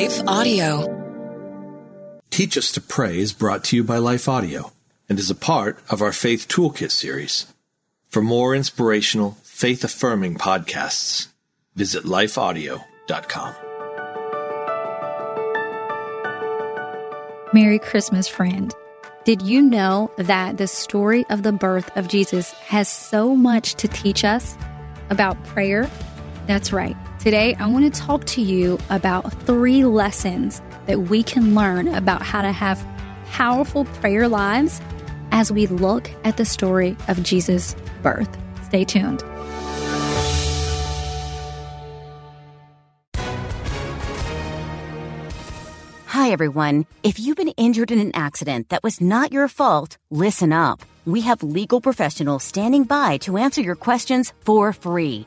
Life Audio. Teach Us to Pray is brought to you by Life Audio and is a part of our Faith Toolkit series. For more inspirational, faith affirming podcasts, visit lifeaudio.com. Merry Christmas, friend. Did you know that the story of the birth of Jesus has so much to teach us about prayer? That's right. Today, I want to talk to you about three lessons that we can learn about how to have powerful prayer lives as we look at the story of Jesus' birth. Stay tuned. Hi, everyone. If you've been injured in an accident that was not your fault, listen up. We have legal professionals standing by to answer your questions for free.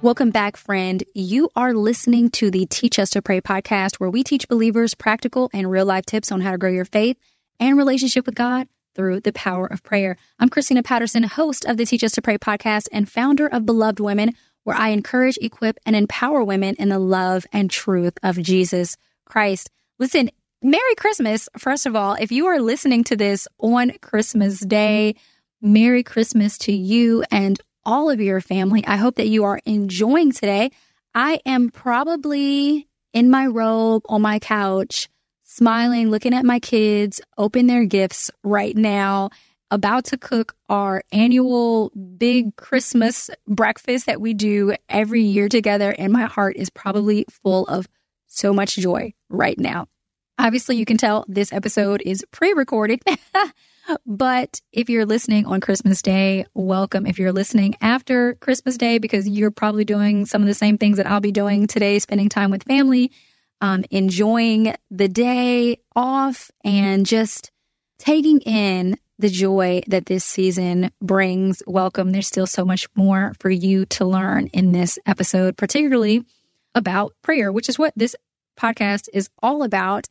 Welcome back, friend. You are listening to the Teach Us to Pray podcast, where we teach believers practical and real life tips on how to grow your faith and relationship with God through the power of prayer. I'm Christina Patterson, host of the Teach Us to Pray podcast and founder of Beloved Women, where I encourage, equip, and empower women in the love and truth of Jesus Christ. Listen, Merry Christmas. First of all, if you are listening to this on Christmas Day, Merry Christmas to you and all of your family. I hope that you are enjoying today. I am probably in my robe on my couch, smiling, looking at my kids open their gifts right now, about to cook our annual big Christmas breakfast that we do every year together. And my heart is probably full of so much joy right now. Obviously, you can tell this episode is pre recorded. But if you're listening on Christmas Day, welcome. If you're listening after Christmas Day, because you're probably doing some of the same things that I'll be doing today, spending time with family, um, enjoying the day off, and just taking in the joy that this season brings. Welcome. There's still so much more for you to learn in this episode, particularly about prayer, which is what this podcast is all about.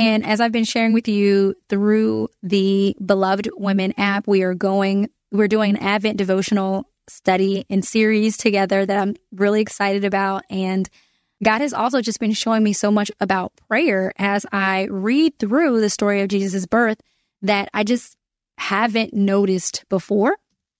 And as I've been sharing with you through the Beloved Women app, we are going, we're doing an Advent devotional study and series together that I'm really excited about. And God has also just been showing me so much about prayer as I read through the story of Jesus' birth that I just haven't noticed before.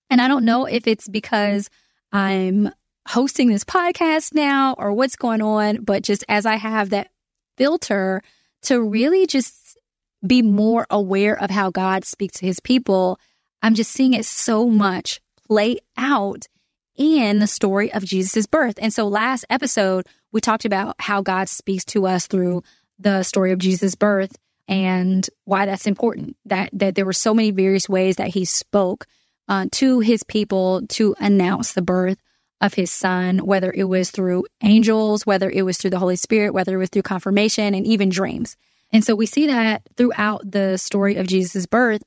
And I don't know if it's because I'm hosting this podcast now or what's going on, but just as I have that filter to really just be more aware of how God speaks to his people, I'm just seeing it so much play out in the story of Jesus' birth. And so last episode, we talked about how God speaks to us through the story of Jesus' birth and why that's important. That that there were so many various ways that he spoke uh, to his people to announce the birth of his son, whether it was through angels, whether it was through the Holy Spirit, whether it was through confirmation and even dreams. And so we see that throughout the story of Jesus' birth.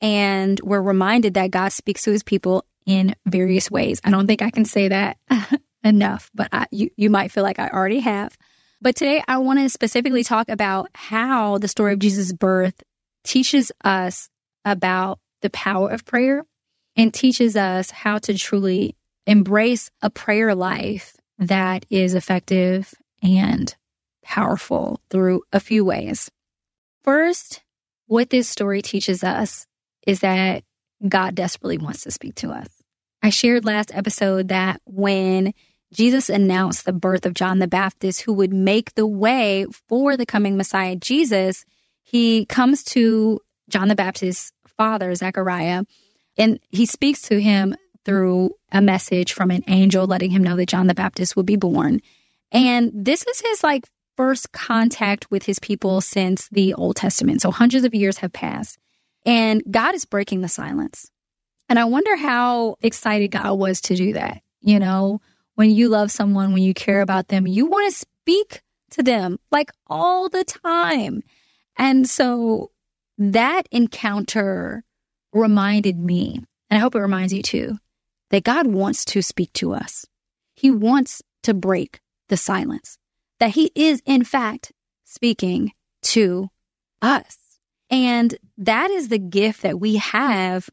And we're reminded that God speaks to his people in various ways. I don't think I can say that enough, but I, you, you might feel like I already have. But today I want to specifically talk about how the story of Jesus' birth teaches us about the power of prayer and teaches us how to truly embrace a prayer life that is effective and powerful through a few ways. First, what this story teaches us is that God desperately wants to speak to us. I shared last episode that when Jesus announced the birth of John the Baptist, who would make the way for the coming Messiah, Jesus, he comes to John the Baptist's father, Zechariah, and he speaks to him through a message from an angel letting him know that John the Baptist would be born. And this is his like first contact with his people since the Old Testament. So hundreds of years have passed. And God is breaking the silence. And I wonder how excited God was to do that. You know, when you love someone, when you care about them, you want to speak to them like all the time. And so that encounter reminded me, and I hope it reminds you too, that God wants to speak to us. He wants to break the silence, that He is, in fact, speaking to us. And that is the gift that we have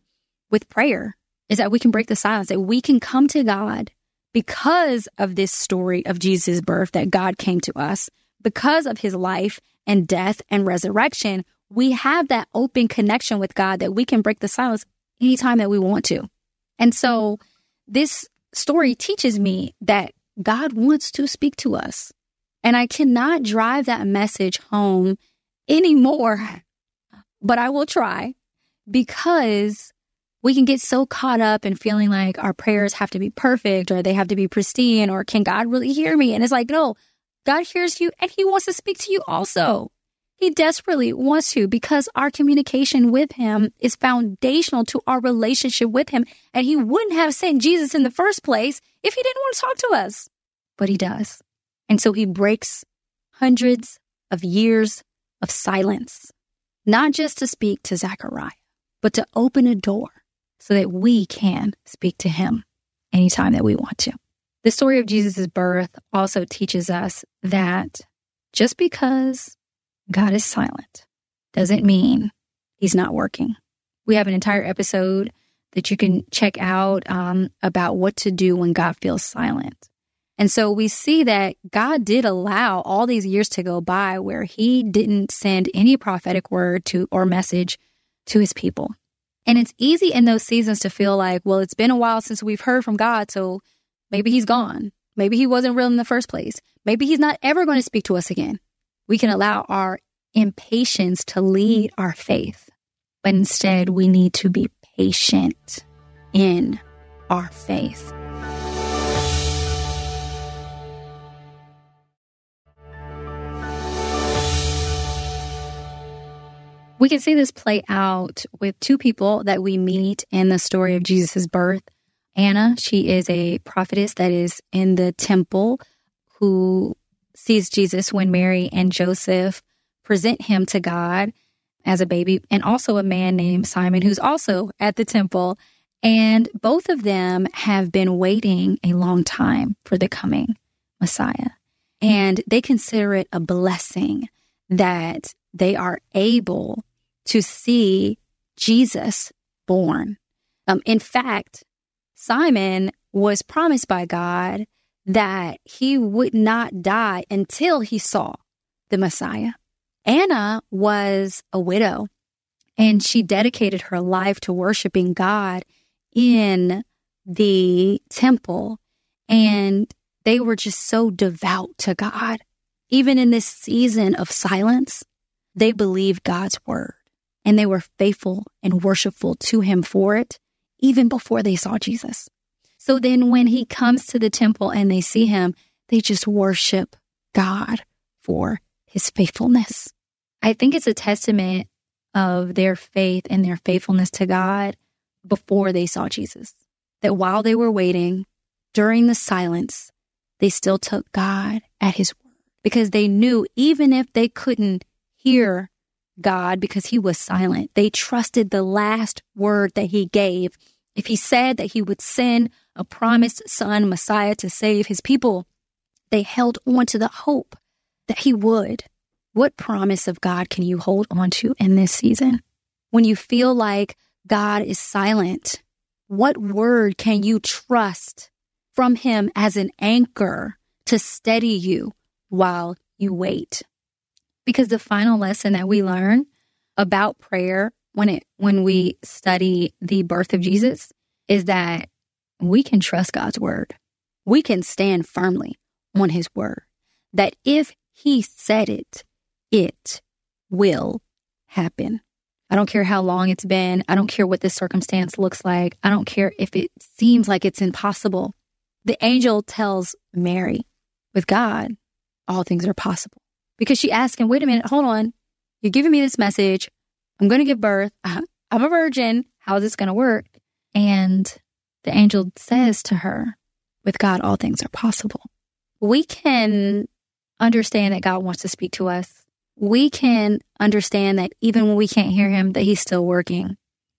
with prayer is that we can break the silence, that we can come to God because of this story of Jesus' birth, that God came to us, because of his life and death and resurrection. We have that open connection with God that we can break the silence anytime that we want to. And so this story teaches me that God wants to speak to us. And I cannot drive that message home anymore, but I will try because we can get so caught up in feeling like our prayers have to be perfect or they have to be pristine or can God really hear me? And it's like, no, God hears you and he wants to speak to you also. He desperately wants to because our communication with him is foundational to our relationship with him. And he wouldn't have sent Jesus in the first place if he didn't want to talk to us. But he does. And so he breaks hundreds of years of silence, not just to speak to Zechariah, but to open a door so that we can speak to him anytime that we want to. The story of Jesus' birth also teaches us that just because God is silent doesn't mean he's not working. We have an entire episode that you can check out um, about what to do when God feels silent. And so we see that God did allow all these years to go by where he didn't send any prophetic word to or message to his people. And it's easy in those seasons to feel like, well, it's been a while since we've heard from God, so maybe he's gone. Maybe he wasn't real in the first place. Maybe he's not ever going to speak to us again. We can allow our impatience to lead our faith, but instead we need to be patient in our faith. We can see this play out with two people that we meet in the story of Jesus' birth. Anna, she is a prophetess that is in the temple who sees Jesus when Mary and Joseph present him to God as a baby, and also a man named Simon who's also at the temple. And both of them have been waiting a long time for the coming Messiah. And they consider it a blessing that they are able to see Jesus born. Um, in fact, Simon was promised by God that he would not die until he saw the Messiah. Anna was a widow and she dedicated her life to worshiping God in the temple. And they were just so devout to God. Even in this season of silence, they believed God's word and they were faithful and worshipful to him for it, even before they saw Jesus. So then when he comes to the temple and they see him, they just worship God for his faithfulness. I think it's a testament of their faith and their faithfulness to God before they saw Jesus. That while they were waiting, during the silence, they still took God at his word because they knew even if they couldn't hear God because he was silent, they trusted the last word that he gave. If he said that he would send a promised son, Messiah, to save his people, they held on to the hope that he would. What promise of God can you hold on to in this season? When you feel like God is silent, what word can you trust from him as an anchor to steady you while you wait? Because the final lesson that we learn about prayer when it when we mm-hmm. study the birth of Jesus is that we can trust God's word. We can stand firmly on his word. That if he said it, it will happen. I don't care how long it's been. I don't care what this circumstance looks like. I don't care if it seems like it's impossible. The angel tells Mary, with God, all things are possible. Because she asks him, wait a minute, hold on. You're giving me this message. I'm going to give birth. I'm a virgin. How is this going to work? And the angel says to her, with God, all things are possible. We can understand that God wants to speak to us. We can understand that even when we can't hear him, that he's still working.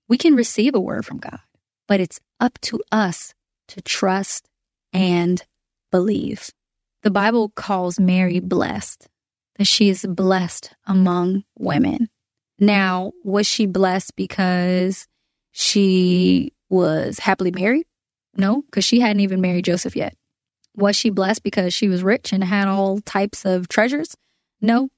We can receive a word from God, but it's up to us to trust and believe. The Bible calls Mary blessed, that she is blessed among women. Now, was she blessed because she was happily married? No, because she hadn't even married Joseph yet. Was she blessed because she was rich and had all types of treasures? No,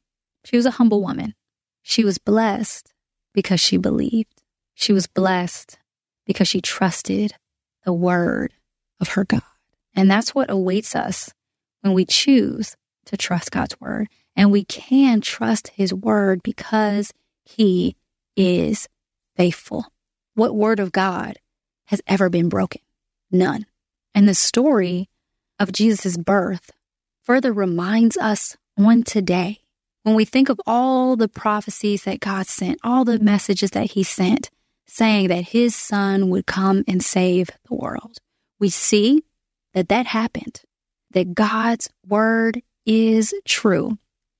she was a humble woman. She was blessed because she believed. She was blessed because she trusted the word of her God. And that's what awaits us when we choose to trust God's word. And we can trust his word because he is faithful. What word of God has ever been broken? None. And the story of Jesus' birth further reminds us on today, when we think of all the prophecies that God sent, all the messages that he sent, saying that his son would come and save the world, we see that that happened, that God's word is true.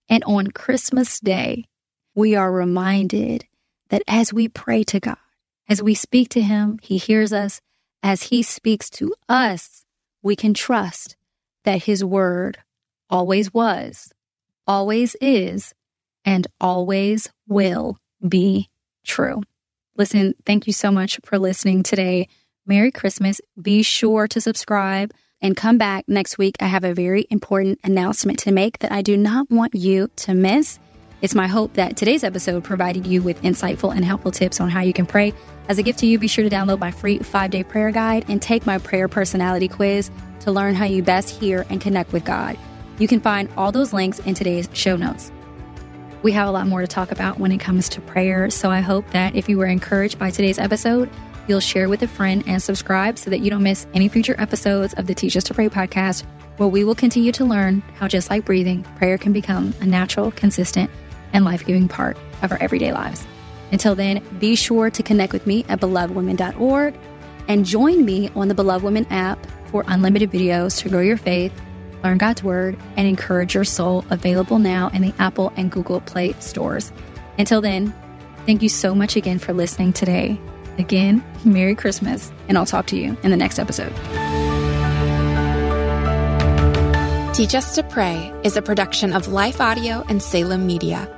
And on Christmas Day, we are reminded that as we pray to God, as we speak to him, he hears us as he speaks to us, we can trust that his word always was, always is, and always will be true. Listen, thank you so much for listening today. Merry Christmas. Be sure to subscribe and come back next week. I have a very important announcement to make that I do not want you to miss. It's my hope that today's episode provided you with insightful and helpful tips on how you can pray. As a gift to you, be sure to download my free five day prayer guide and take my prayer personality quiz to learn how you best hear and connect with God. You can find all those links in today's show notes. We have a lot more to talk about when it comes to prayer, so I hope that if you were encouraged by today's episode, you'll share with a friend and subscribe so that you don't miss any future episodes of the Teach Us to Pray podcast, where we will continue to learn how, just like breathing, prayer can become a natural, consistent, and life giving part of our everyday lives. Until then, be sure to connect with me at belovedwomen.org and join me on the Beloved Women app for unlimited videos to grow your faith, learn God's Word, and encourage your soul. Available now in the Apple and Google Play stores. Until then, thank you so much again for listening today. Again, Merry Christmas, and I'll talk to you in the next episode. Teach Us to Pray is a production of Life Audio and Salem Media.